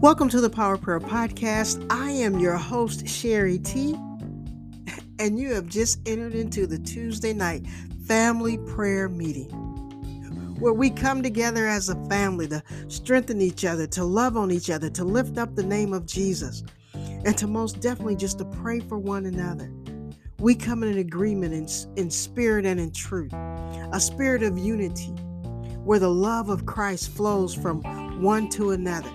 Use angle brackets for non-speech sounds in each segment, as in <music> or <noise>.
Welcome to the Power Prayer Podcast. I am your host, Sherrie T, and you have just entered into the Tuesday night family prayer meeting where we come together as a family to strengthen each other, to love on each other, to lift up the name of Jesus, and to most definitely just to pray for one another. We come in agreement in, in spirit and in truth, a spirit of unity where the love of Christ flows from one to another.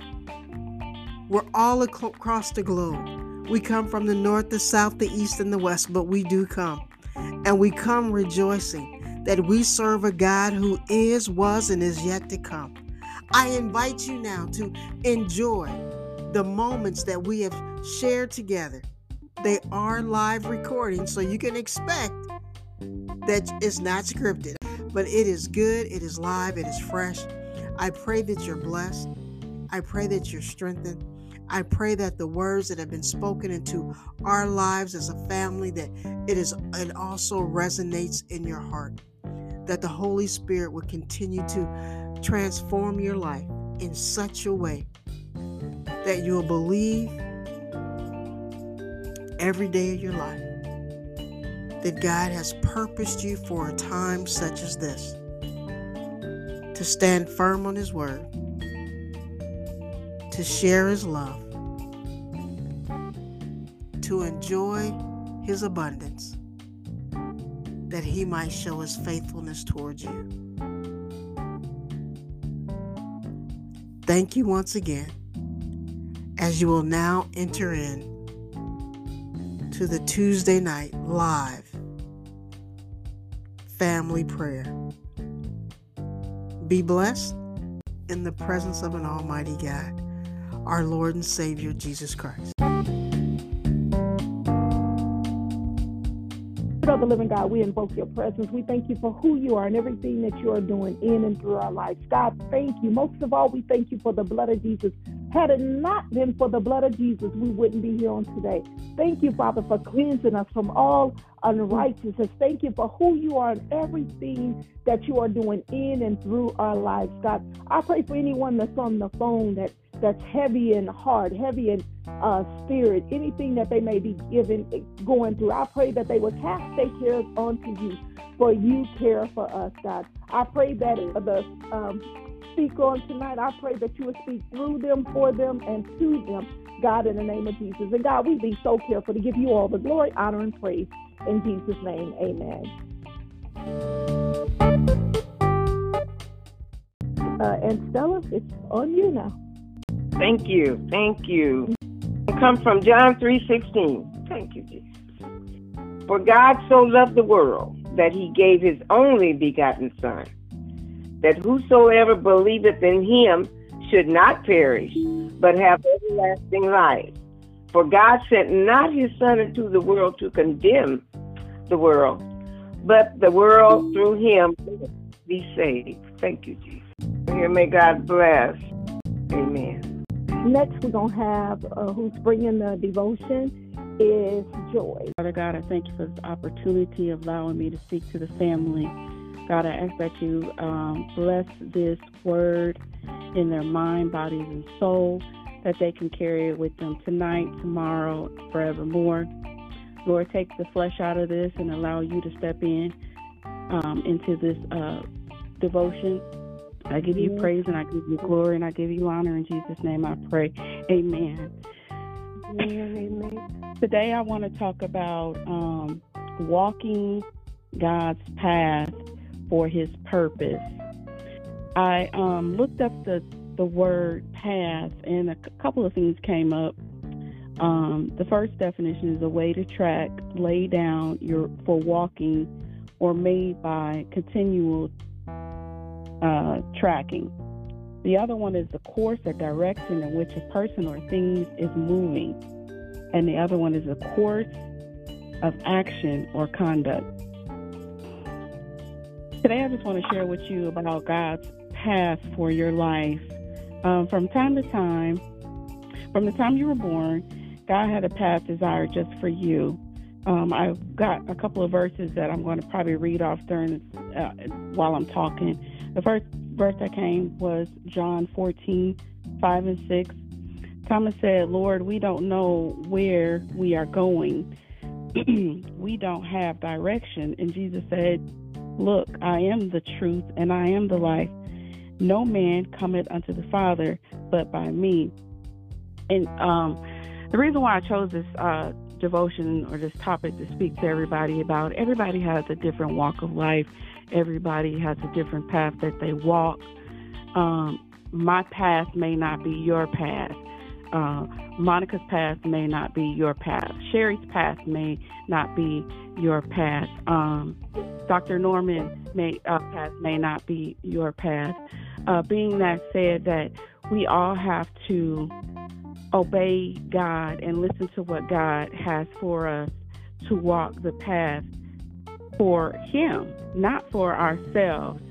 We're all across the globe. We come from the north, the south, the east, and the west, but we do come. And we come rejoicing that we serve a God who is, was, and is yet to come. I invite you now to enjoy the moments that we have shared together. They are live recordings, so you can expect that it's not scripted, but it is good, it is live, it is fresh. I pray that you're blessed. I pray that you're strengthened. I pray that the words that have been spoken into our lives as a family that it is it also resonates in your heart. That the Holy Spirit will continue to transform your life in such a way that you'll believe every day of your life that God has purposed you for a time such as this to stand firm on His word, to share His love, to enjoy His abundance that he might show his faithfulness towards you. Thank you once again as you will now enter in to the Tuesday night live family prayer. Be blessed in the presence of an Almighty God, our Lord and Savior Jesus Christ. Spirit living God, we invoke your presence. We thank you for who you are and everything that you are doing in and through our lives. God, thank you. Most of all, we thank you for the blood of Jesus. Had it not been for the blood of Jesus, we wouldn't be here on today. Thank you, Father, for cleansing us from all unrighteousness. Thank you for who you are and everything that you are doing in and through our lives. God, I pray for anyone that's on the phone that that's heavy and hard, heavy in uh, spirit, anything that they may be given, going through. I pray that they will cast their cares onto you, for you care for us, God. I pray that the um, on tonight, I pray that you will speak through them, for them, and to them, God, in the name of Jesus. And God, we be so careful to give you all the glory, honor, and praise. In Jesus' name, amen. Uh, and Stella, it's on you now. Thank you. Thank you. It comes from John 3:16. Thank you, Jesus. For God so loved the world that he gave his only begotten son, that whosoever believeth in him should not perish, but have everlasting life. For God sent not his son into the world to condemn the world, but the world through him be saved. Thank you, Jesus. Here may God bless. Next, we're going to have uh, who's bringing the devotion is Joy. Father God, I thank you for this opportunity of allowing me to speak to the family. God, I ask that you um, bless this word in their mind, bodies, and soul, that they can carry it with them tonight, tomorrow, forevermore. Lord, take the flesh out of this and allow you to step in um, into this uh, devotion I give you praise and I give you glory and I give you honor. In Jesus' name I pray. Amen. Amen. Today I want to talk about um, walking God's path for his purpose. I um, looked up the, the word path and a couple of things came up. Um, the first definition is a way to track, lay down your for walking, or made by continual uh, tracking. The other one is the course or direction in which a person or things is moving. And the other one is the course of action or conduct. Today, I just want to share with you about God's path for your life. Um, from time to time, from the time you were born, God had a path desired just for you. Um, I've got a couple of verses that I'm going to probably read off during uh, while I'm talking. The first verse that came was John 14, 5 and 6. Thomas said, Lord, we don't know where we are going. <clears throat> we don't have direction. And Jesus said, Look, I am the truth and I am the life. No man cometh unto the Father but by me. And um, the reason why I chose this uh, devotion or this topic to speak to everybody about, everybody has a different walk of life. Everybody has a different path that they walk. Um, my path may not be your path. Uh, Monica's path may not be your path. Sherrie's path may not be your path. Um, Dr. Norman may uh, path may not be your path. Uh, being that said, that we all have to obey God and listen to what God has for us to walk the path for Him, not for ourselves.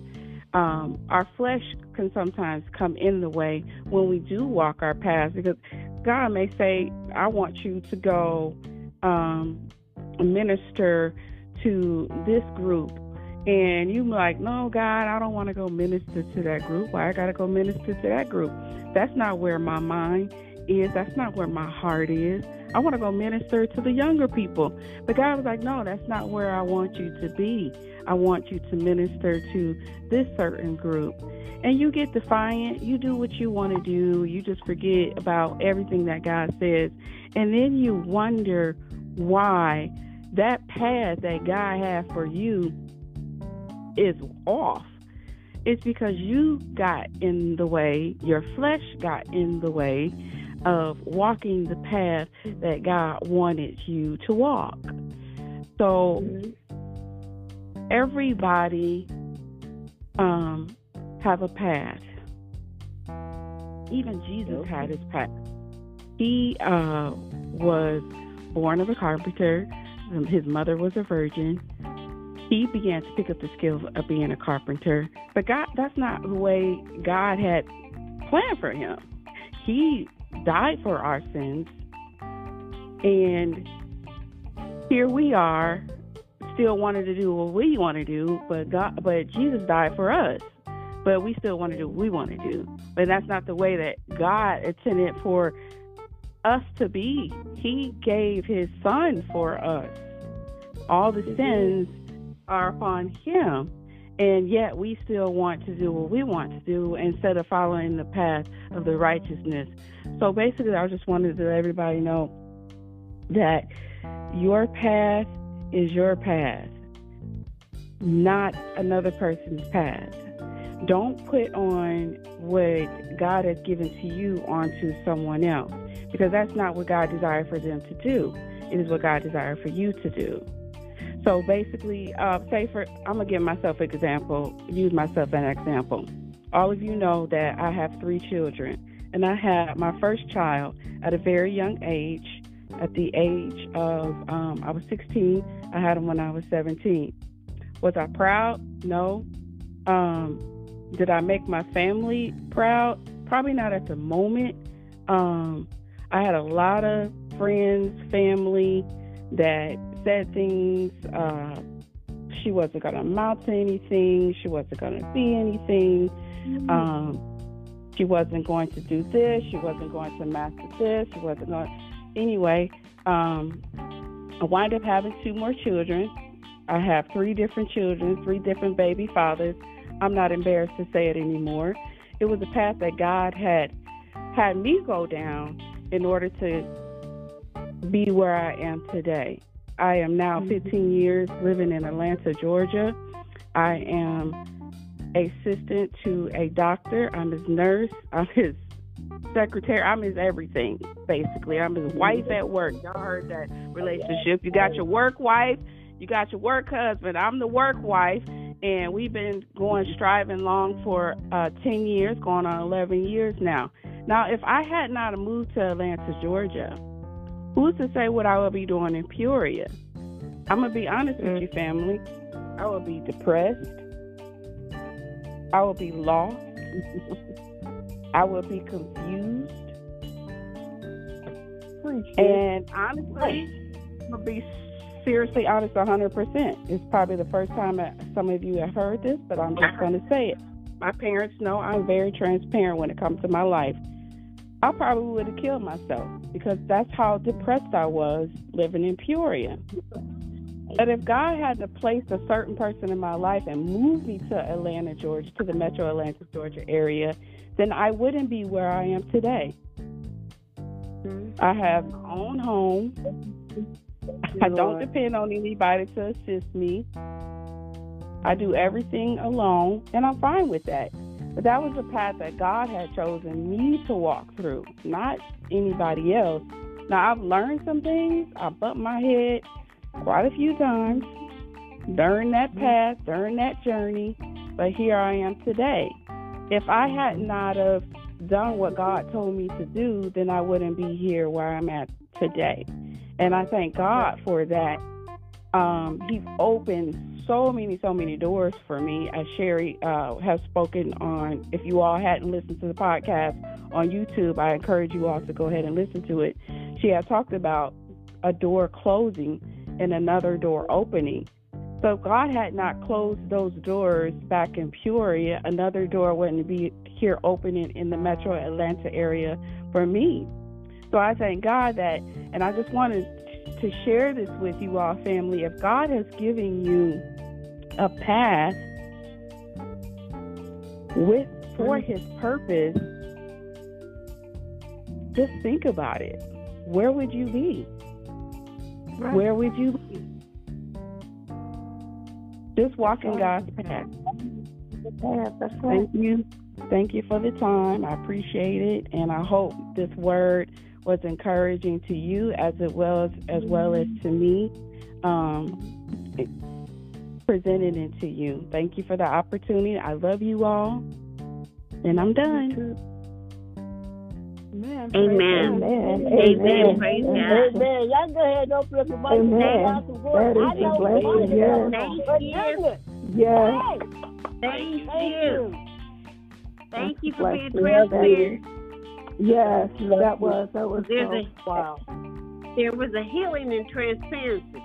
Um, our flesh can sometimes come in the way when we do walk our paths because God may say, I want you to go um, minister to this group. And you're like, no, God, I don't want to go minister to that group. Why I got to go minister to that group? That's not where my mind is. That's not where my heart is. I want to go minister to the younger people. But God was like, no, that's not where I want you to be. I want you to minister to this certain group. And you get defiant. You do what you want to do. You just forget about everything that God says. And then you wonder why that path that God has for you is off. It's because you got in the way, your flesh got in the way of walking the path that God wanted you to walk. So mm-hmm. everybody um, have a path. Even Jesus had his path. He uh, was born of a carpenter. Um, his mother was a virgin. He began to pick up the skills of being a carpenter. But God, that's not the way God had planned for him. He died for our sins. And here we are, still wanting to do what we want to do, but God, but Jesus died for us. But we still want to do what we want to do. But that's not the way that God intended for us to be. He gave his son for us. All the sins are upon him and yet we still want to do what we want to do instead of following the path of the righteousness. So basically, I just wanted to let everybody know that your path is your path, not another person's path. Don't put on what God has given to you onto someone else because that's not what God desired for them to do. It is what God desired for you to do. So basically, uh, say for I'm gonna give myself an example, use myself as an example. All of you know that I have three children, and I had my first child at a very young age. At the age of um, I was 16, I had him when I was 17. Was I proud? No. Um, did I make my family proud? Probably not at the moment. Um, I had a lot of friends, family that said things. Uh, she wasn't going to amount to anything. She wasn't going to be anything. Mm-hmm. Um, she wasn't going to do this. She wasn't going to master this. She wasn't going. Anyway, um, I wind up having two more children. I have three different children, three different baby fathers. I'm not embarrassed to say it anymore. It was a path that God had had me go down in order to be where I am today. I am now mm-hmm. 15 years living in Atlanta, Georgia. I am assistant to a doctor. I'm his nurse. I'm his secretary. I'm his everything, basically. I'm his wife at work. Y'all heard that relationship. You got your work wife, you got your work husband. I'm the work wife. And we've been going striving long for uh, 10 years, going on 11 years now. Now, if I had not moved to Atlanta, Georgia, Who's to say what I will be doing in Peoria? I'm gonna be honest with you, mm. family. I will be depressed. I will be lost. <laughs> I will be confused. And honestly, I'm gonna be seriously honest 100%. It's probably the first time that some of you have heard this, but I'm just going to say it. My parents know I'm very transparent when it comes to my life. I probably would have killed myself because that's how depressed I was living in Peoria. But if God had to place a certain person in my life and move me to Atlanta, Georgia, to the metro Atlanta, Georgia area, then I wouldn't be where I am today. I have my own home. I don't depend on anybody to assist me. I do everything alone, and I'm fine with that. But that was the path that God had chosen me to walk through, not anybody else. Now, I've learned some things. I bumped my head quite a few times during that path, during that journey, but here I am today. If I had not have done what God told me to do, then I wouldn't be here where I'm at today. And I thank God for that. Um, he's opened so many, so many doors for me, as Sherrie uh, has spoken on. If you all hadn't listened to the podcast on YouTube, I encourage you all to go ahead and listen to it. She has talked about a door closing and another door opening. So God had not closed those doors back in Peoria, another door wouldn't be here opening in the metro Atlanta area for me. So I thank God that, and I just wanted to share this with you all, family. If God has given you a path with for His purpose, just think about it. Where would you be? Right. Where would you be? Just walking God's path. Thank you. Thank you for the time. I appreciate it, and I hope this word was encouraging to you as well as as well as to me. Um, presented it to you. Thank you for the opportunity. I love you all, and I'm done. Amen. Amen. Amen. Amen. Praise God. Amen. Y'all go ahead and open up your mic and say out the word. I know blessing. Thank you. Yes. Thank you. Thank you for being transparent. Yes, that was that was There's so, a, wow. There was a healing in transparency.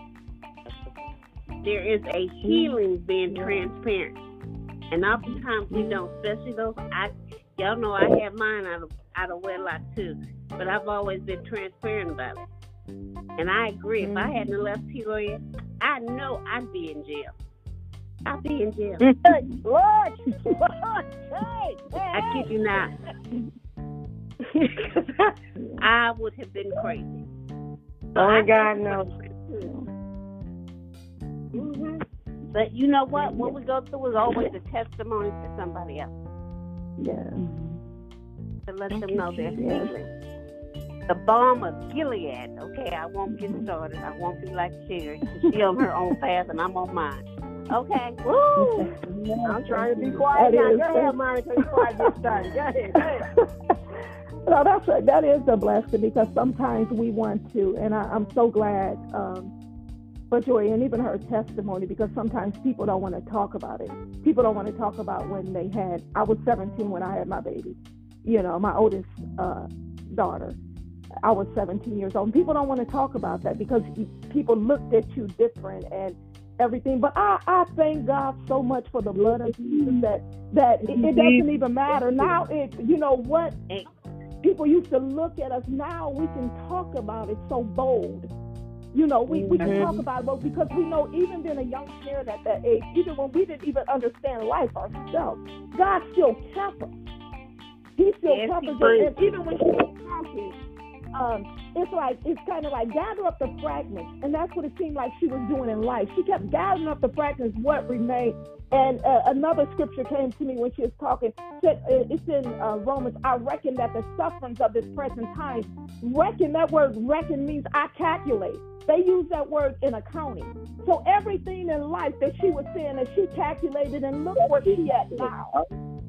There is a healing being transparent. And oftentimes we don't, especially those I y'all know I have mine out of out of wedlock too. But I've always been transparent about it. And I agree, if I mm-hmm. hadn't left Peoria, I know I'd be in jail. I'd be in jail. <laughs> Lord, <laughs> Lord, hey, I kid you not. <laughs> I would have been crazy. Oh, so Only God knows. Mm-hmm. But you know what? What we go through is always a testimony to somebody else. Yeah. To let Thank them know they're healing. The balm of Gilead. Okay, I won't get started. I won't be like Sherrie. She on her own path and I'm on mine. Okay. Woo! I'm trying to be quiet now. Go ahead, Monica, before I get started. Go ahead. Go ahead. <laughs> No, that's a, that is a blessing because sometimes we want to, and I, am so glad um, for Joy and even her testimony because sometimes people don't want to talk about it. People don't want to talk about when they had. I was 17 when I had my baby. You know, my oldest uh, daughter. I was 17 years old. And people don't want to talk about that because people looked at you different and everything. But I, I thank God so much for the blood of Jesus that that it, it doesn't even matter now. It you know what people used to look at us. Now we can talk about it so bold. You know, we, we can talk mm-hmm. about it but because we know even being a young parent at that age, even when we didn't even understand life ourselves, God still kept us. He still yes, kept us. And even when she was talking, um, it's like it's kind of like gather up the fragments, and that's what it seemed like she was doing in life. She kept gathering up the fragments, what remained. And uh, another scripture came to me when she was talking. Said, uh, it's in uh, Romans. I reckon that the sufferings of this present time, reckon that word reckon means I calculate. They use that word in accounting. So everything in life that she was saying that she calculated, and look where she at now.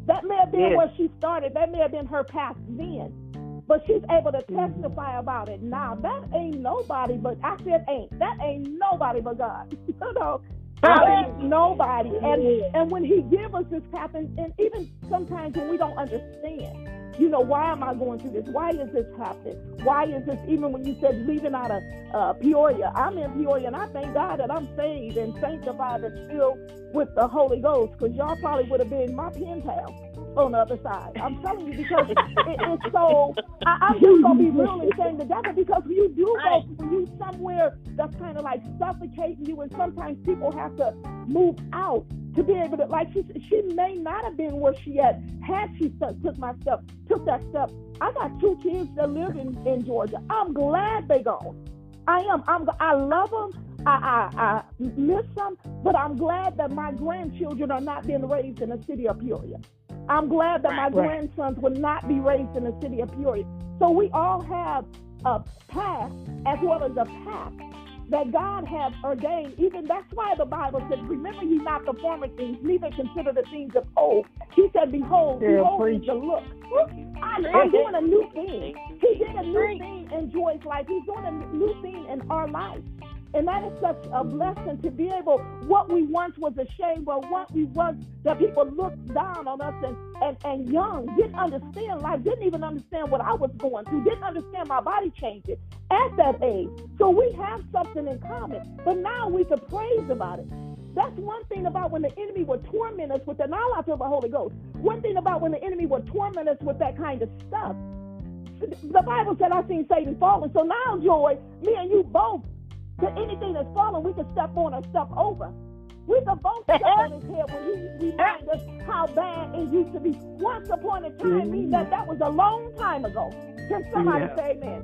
That may have been yes. where she started. That may have been her path then but she's able to testify about it now. That ain't nobody but I said ain't. That ain't nobody but God. <laughs> you know, ain't nobody. And and when He give us this and, and even sometimes when we don't understand, you know, why am I going through this? Why is this happening? Why is this, even when you said leaving out of uh, Peoria, I'm in Peoria and I thank God that I'm saved and sanctified and filled with the Holy Ghost because y'all probably would have been my pen pal on the other side. I'm telling you because <laughs> it, it's so. I, I'm just gonna be real and saying together because when you do go, when you somewhere that's kind of like suffocating you, and sometimes people have to move out to be able to like she she may not have been where she at had she st- took my step took that step. I got two kids that live in in Georgia. I'm glad they gone. I am. I'm. I love them. I, I, I miss them, but I'm glad that my grandchildren are not being raised in the city of Peoria. I'm glad that right, my right. grandsons will not be raised in the city of Peoria. So we all have a path as well as a path that God has ordained. Even that's why the Bible says, Remember ye not the former things, neither consider the things of old. He said, Behold, yeah, behold is the look. I'm, I'm doing a new thing. He did a new thing in Joy's life. He's doing a new thing in our life. And that is such a blessing to be able, what we once was ashamed of, what we once, that people looked down on us and, and, and young, didn't understand life, didn't even understand what I was going through, didn't understand my body changing at that age. So we have something in common, but now we can praise about it. That's one thing about when the enemy would torment us with. Now I feel the Holy Ghost. One thing about when the enemy would torment us with that kind of stuff. The Bible said I've seen Satan falling. So now, Joy, me and you both that anything that's fallen, we can step on or step over. We can both step on his head when he reminds us how bad it used to be. Once upon a time mm-hmm. means that that was a long time ago. Can somebody yeah. say amen?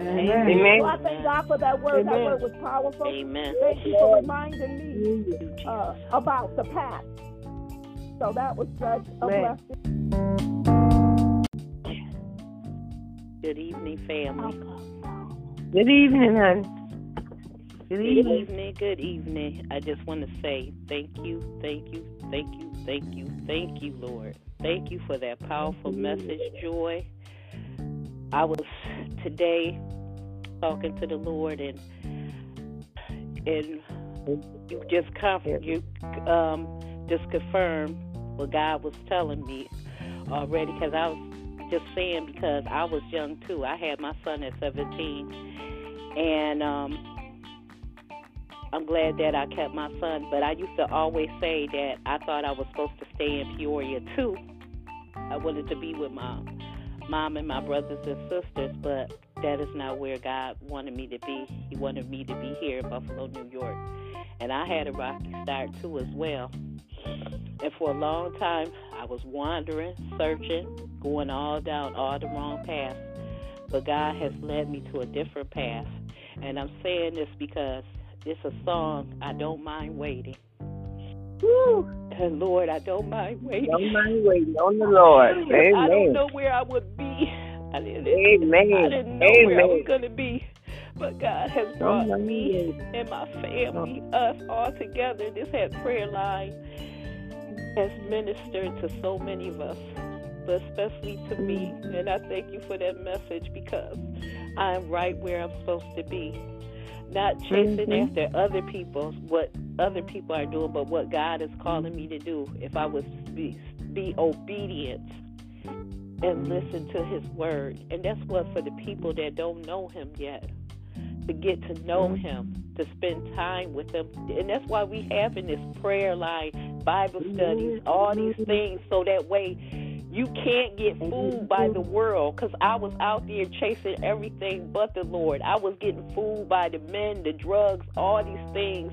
Amen. Amen. So I thank God for that word. Amen. That word was powerful. Amen. Thank you for reminding me uh, about the past. So that was such a Amen. blessing. Good evening, family. Good evening, honey. Good evening. Good evening. I just want to say thank you, thank you, thank you, thank you, thank you, Lord. Thank you for that powerful message, Joy. I was today talking to the Lord, and and you just comfort you um, just confirmed what God was telling me already. Because I was just saying because I was young too. I had my son at 17, and um, I'm glad that I kept my son, but I used to always say that I thought I was supposed to stay in Peoria too. I wanted to be with my mom and my brothers and sisters, but that is not where God wanted me to be. He wanted me to be here in Buffalo, New York. And I had a rocky start too as well. And for a long time, I was wandering, searching, going all down all the wrong paths. But God has led me to a different path. And I'm saying this because it's a song, I Don't Mind Waiting. Woo. Lord, I don't mind waiting. Don't mind waiting on the Lord. Amen. <laughs> I don't know where I would be. I didn't, Amen. I didn't know Amen. where I was going to be. But God has brought me and my family, us all together. This had prayer line has ministered to so many of us, but especially to me. Mm. And I thank you for that message because I'm right where I'm supposed to be not chasing mm-hmm. after other people's what other people are doing, but what God is calling me to do. If I was be, be obedient and listen to His word, and that's what for the people that don't know Him yet, to get to know mm-hmm. Him, to spend time with Him, and that's why we have in this prayer line, Bible studies, all these things, so that way you can't get fooled by the world because I was out there chasing everything but the Lord. I was getting fooled by the men, the drugs, all these things,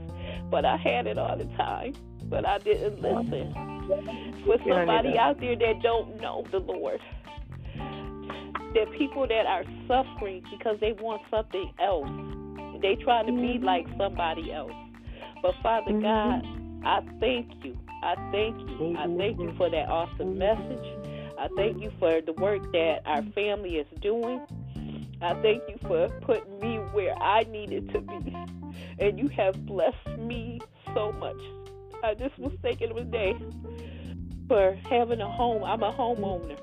but I had it all the time. But I didn't listen. For somebody out there that don't know the Lord, there people that are suffering because they want something else. They try to be like somebody else. But Father God, I thank you. I thank you. I thank you for that awesome message. I thank you for the work that our family is doing. I thank you for putting me where I needed to be. And you have blessed me so much. I just was thinking of a day for having a home. I'm a homeowner.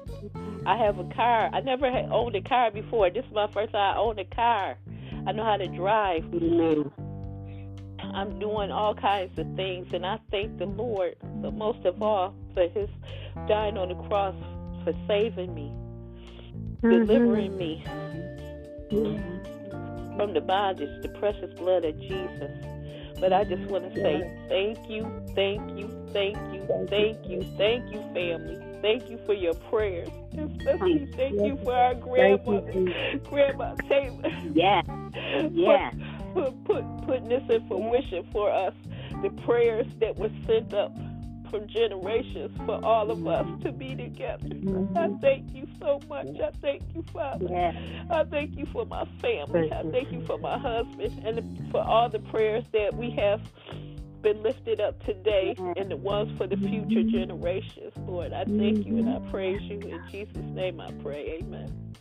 I have a car. I never had owned a car before. This is my first time I own a car. I know how to drive. I'm doing all kinds of things, and I thank the Lord, but most of all, for His dying on the cross for saving me delivering me from the bondage, the precious blood of Jesus. But I just want to say thank you, thank you, thank you, thank you, thank you, family. Thank you for your prayers. Especially thank you for our grandmother, Grandma Taylor. Yes. <laughs> Yes. For, put, putting this in fruition for us. The prayers that were sent up from generations for all of us to be together. I thank you so much. I thank you, Father. I thank you for my family. I thank you for my husband and for all the prayers that we have been lifted up today and the ones for the future generations, Lord. I thank you and I praise you. In Jesus' name I pray. Amen.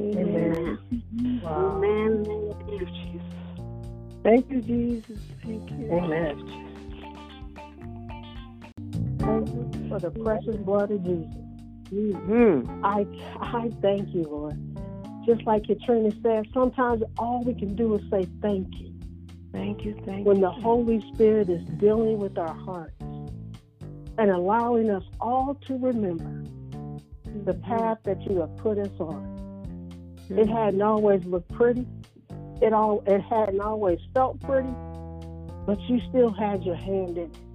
Amen. Wow. Amen. Thank you, Jesus. Thank you, Jesus. Thank you. Amen. Thank you for the precious blood of Jesus. Mm-hmm. I I thank you, Lord. Just like Katrina said, sometimes all we can do is say thank you. Thank you. Thank When you. When the Holy Spirit is dealing with our hearts and allowing us all to remember the path that you have put us on. It hadn't always looked pretty. It all it hadn't always felt pretty, but you still had your hand in it.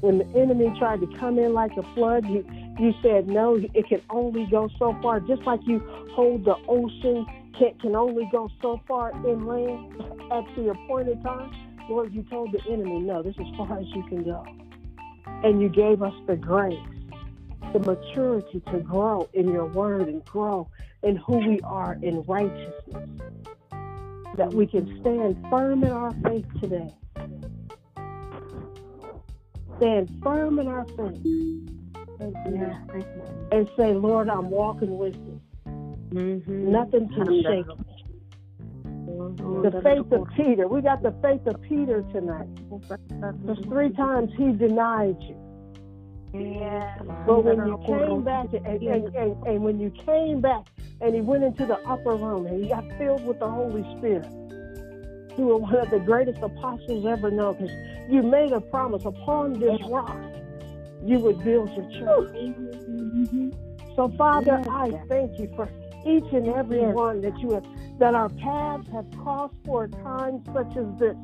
When the enemy tried to come in like a flood, you you said no. It can only go so far. Just like you hold the ocean can can only go so far inland at the appointed time. Lord, you told the enemy, no, this is far as you can go, and you gave us the grace, the maturity to grow in your word and grow in who we are in righteousness that we can stand firm in our faith today. Stand firm in our faith you. and say, Lord, I'm walking with you. Mm-hmm. Nothing can shake me. The faith of Peter. We got the faith of Peter tonight. Because three times he denied you. Yes. But when you came back and, and, and, and when you came back and he went into the upper room and he got filled with the Holy Spirit, you were one of the greatest apostles ever known because you made a promise upon this rock you would build your church. So Father, I thank you for each and every one that you have that our paths have crossed for a time such as this.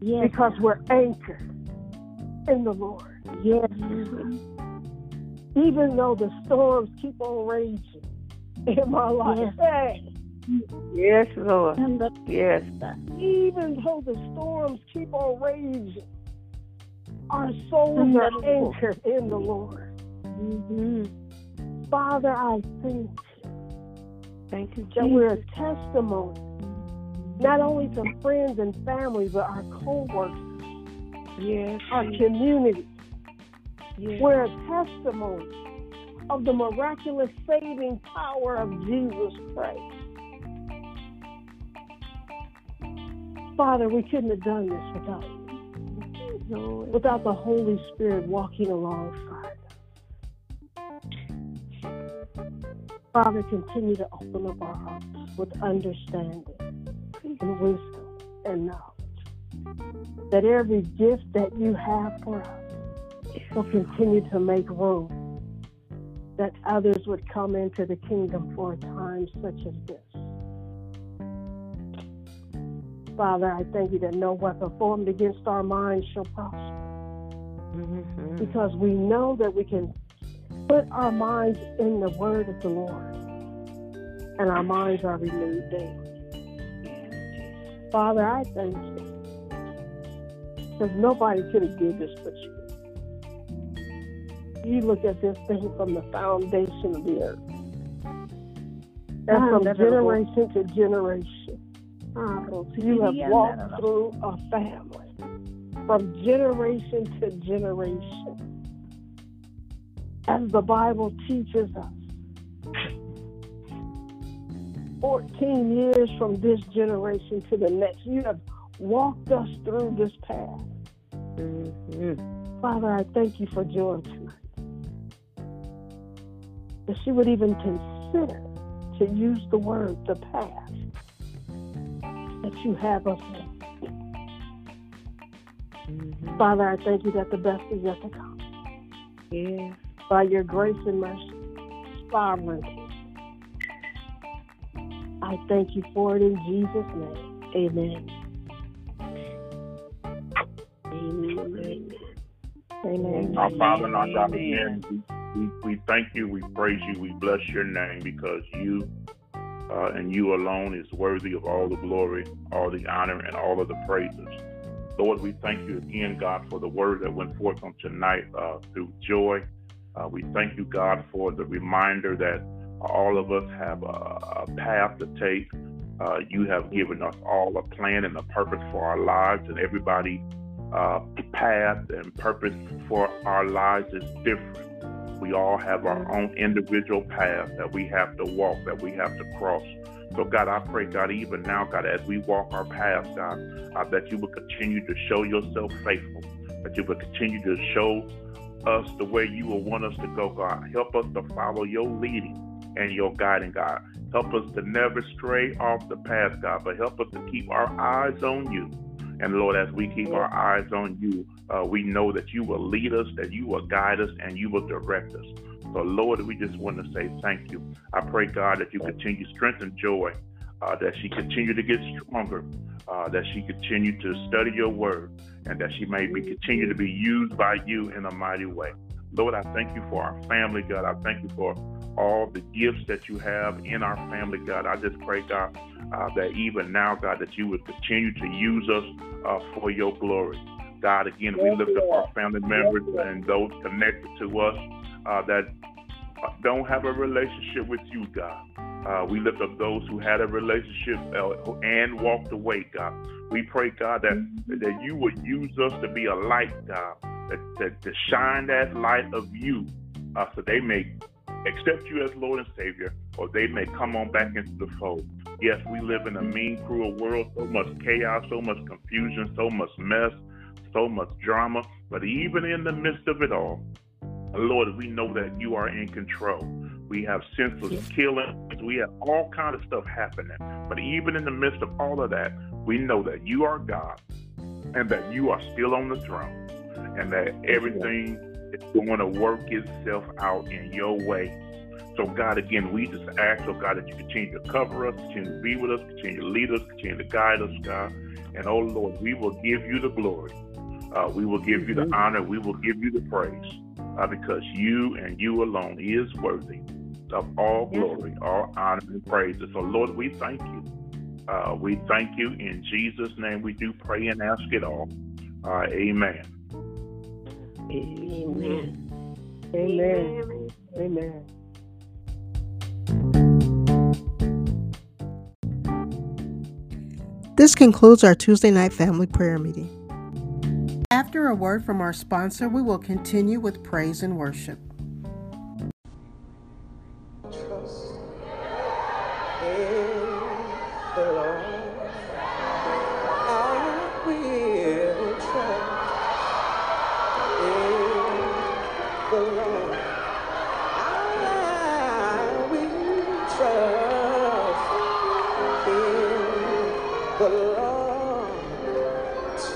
Yes. Because we're anchored in the Lord. Yes. even though the storms keep on raging in my life. Hey, Yes, Lord. Yes. even though the storms keep on raging, our souls are anchored in the Lord. Mm-hmm. Father, I thank you Thank you, that we're a testimony, not only to friends and family, but our co-workers, Yes. our community. Yes. We're a testimony of the miraculous saving power of Jesus Christ. Father, we couldn't have done this without you. Without the Holy Spirit walking alongside. Father, continue to open up our hearts with understanding and wisdom and knowledge. That every gift that you have for us will continue to make room that others would come into the kingdom for a time such as this. Father, I thank you that no weapon formed against our minds shall prosper Mm-hmm. because we know that we can put our minds in the word of the Lord and our minds are renewed daily. Father, I thank you because nobody could have did this but you. You look at this thing from the foundation of the earth. And from generation to generation, you have walked through a family from generation to generation. As the Bible teaches us, 14 years from this generation to the next, you have walked us through this path. Mm-hmm. Father, I thank you for joy tonight. That she would even consider to use the word, the path that you have us in. Mm-hmm. Father, I thank you that the best is yet to come. Yes. By your grace and mercy, sovereignty, I thank you for it in Jesus' name. Amen. Amen. Amen. Our Father and our God, again, we, we, we thank you, we praise you, we bless your name because you uh, and you alone is worthy of all the glory, all the honor, and all of the praises. Lord, we thank you again, God, for the word that went forth on tonight uh, through joy. Uh, we thank you, God, for the reminder that all of us have a, a path to take. Uh, you have given us all a plan and a purpose for our lives, and everybody uh, path and purpose for our lives is different. We all have our own individual path that we have to walk, that we have to cross. So, God, I pray, God, even now, God, as we walk our path, God, uh, that you will continue to show yourself faithful, that you will continue to show us the way you will want us to go, God. Help us to follow your leading and your guiding, God. Help us to never stray off the path, God, but help us to keep our eyes on you. And Lord, as we keep our eyes on you, uh, we know that you will lead us, that you will guide us, and you will direct us. So, Lord, we just want to say thank you. I pray, God, that you continue to strengthen joy, uh, that she continue to get stronger, uh, that she continue to study your word, and that she may be continue to be used by you in a mighty way. Lord, I thank you for our family, God. I thank you for all the gifts that you have in our family, God. I just pray, God, uh, that even now, God, that you would continue to use us uh, for your glory. God, again, we lift up our family members and those connected to us uh, that don't have a relationship with you, God. Uh, we lift up those who had a relationship uh, and walked away, God. We pray, God, that that you would use us to be a light, God, that, that to shine that light of you, uh, so they may accept you as Lord and Savior, or they may come on back into the fold. Yes, we live in a mean, cruel world, so much chaos, so much confusion, so much mess, so much drama. But even in the midst of it all, Lord, we know that you are in control. We have senseless killings. We have all kind of stuff happening. But even in the midst of all of that, we know that you are God and that you are still on the throne and that everything is going to work itself out in your way. So, God, again, we just ask, oh God, that you continue to cover us, continue to be with us, continue to lead us, continue to guide us, God. And, oh Lord, we will give you the glory. Uh, we will give you the honor. We will give you the praise uh, because you and you alone is worthy of all glory, all honor, and praise. So, Lord, we thank you. Uh, we thank you in Jesus' name. We do pray and ask it all. Uh, amen. Amen. Amen. Amen. This concludes our Tuesday night family prayer meeting. After a word from our sponsor, we will continue with praise and worship.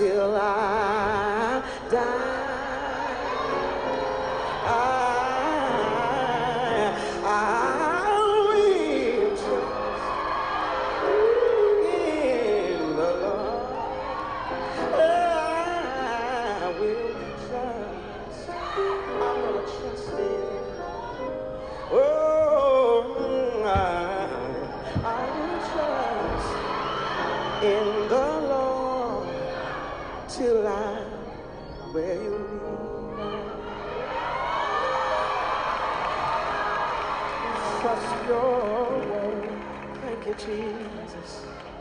Till I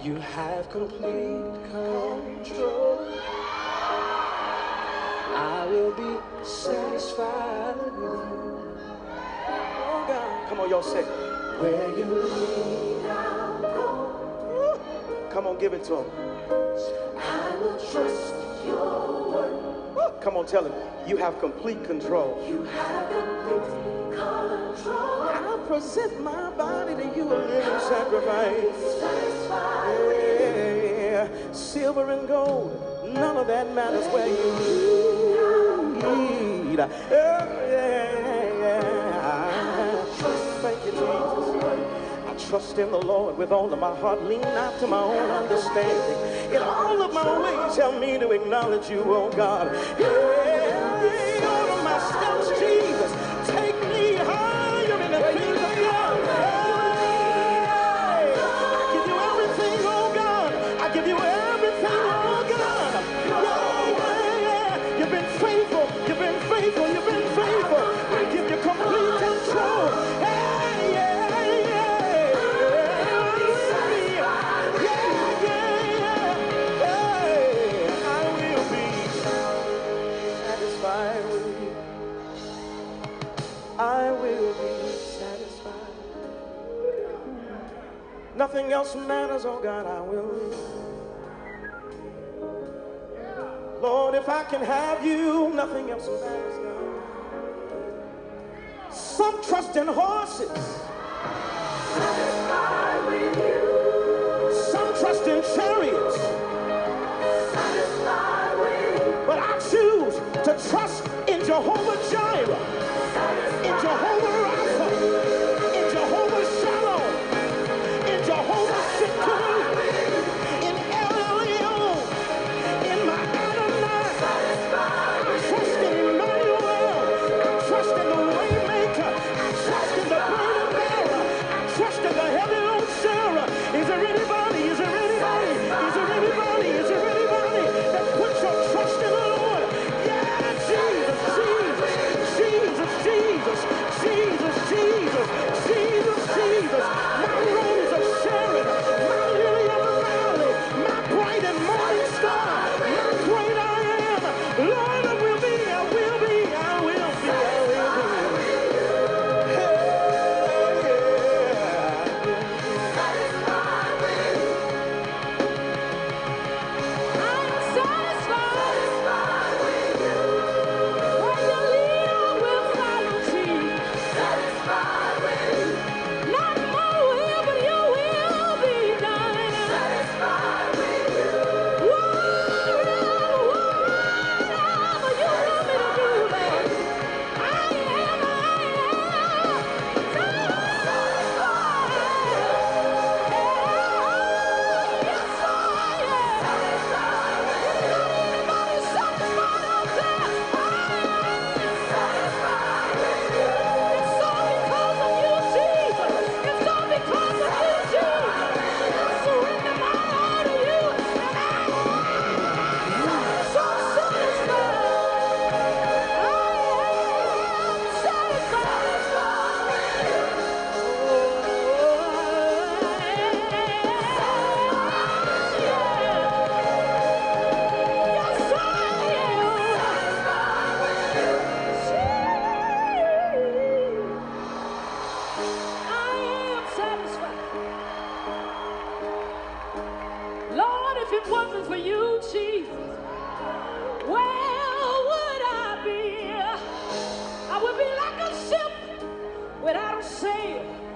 You have complete control. I will be satisfied with you. Oh God, come on, y'all say, where you lead, I'll go. Come on, give it to him. I will trust your word. Come on, tell him. You have complete control. You have complete control. I present my body to you a living sacrifice. Yeah. Silver and gold, none of that matters where you need. Oh, yeah. Thank you, Jesus. I trust in the Lord with all of my heart. Lean not to my own understanding. In all of my ways, help me to acknowledge you, oh God. Yeah. Nothing else matters, oh God, I will live. Lord, if I can have you, nothing else matters, God. Some trust in horses. Satisfied with you. Some trust in chariots. Satisfied with you. But I choose to trust in Jehovah Jireh. if it wasn't for you, Jesus, where would I be? I would be like a ship without a sail.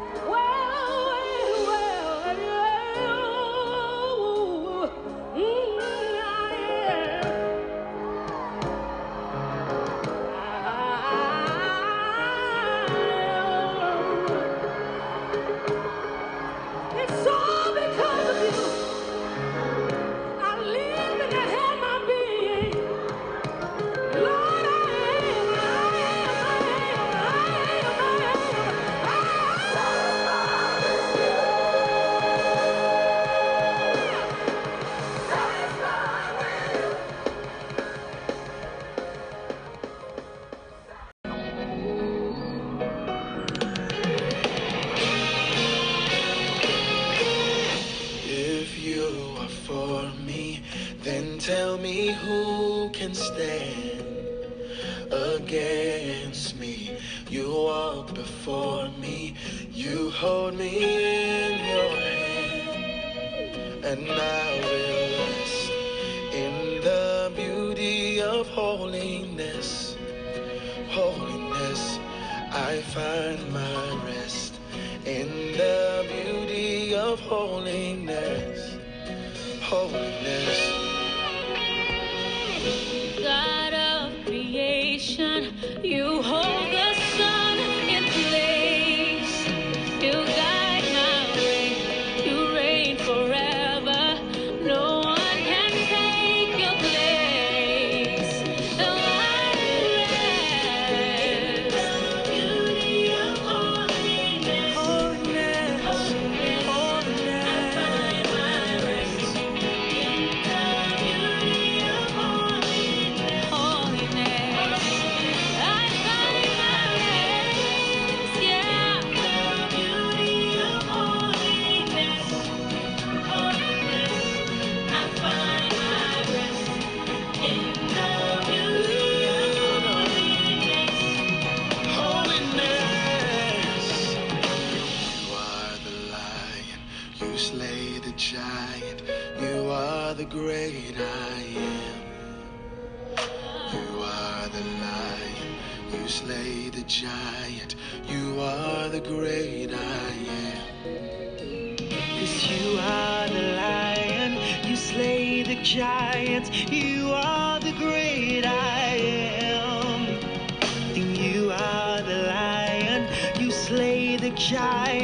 in your hand, and I will rest in the beauty of holiness. Holiness, I find my rest in the beauty of holiness. Holiness. God of creation, you hold. great I am. You are the lion, you slay the giant. You are the great I am. Cause you are the lion, you slay the giant. You are the great I am. You are the lion, you slay the giant.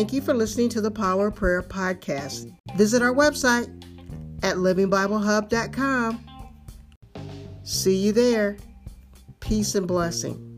Thank you for listening to the Power of Prayer podcast. Visit our website at livingbiblehub.com. See you there. Peace and blessing.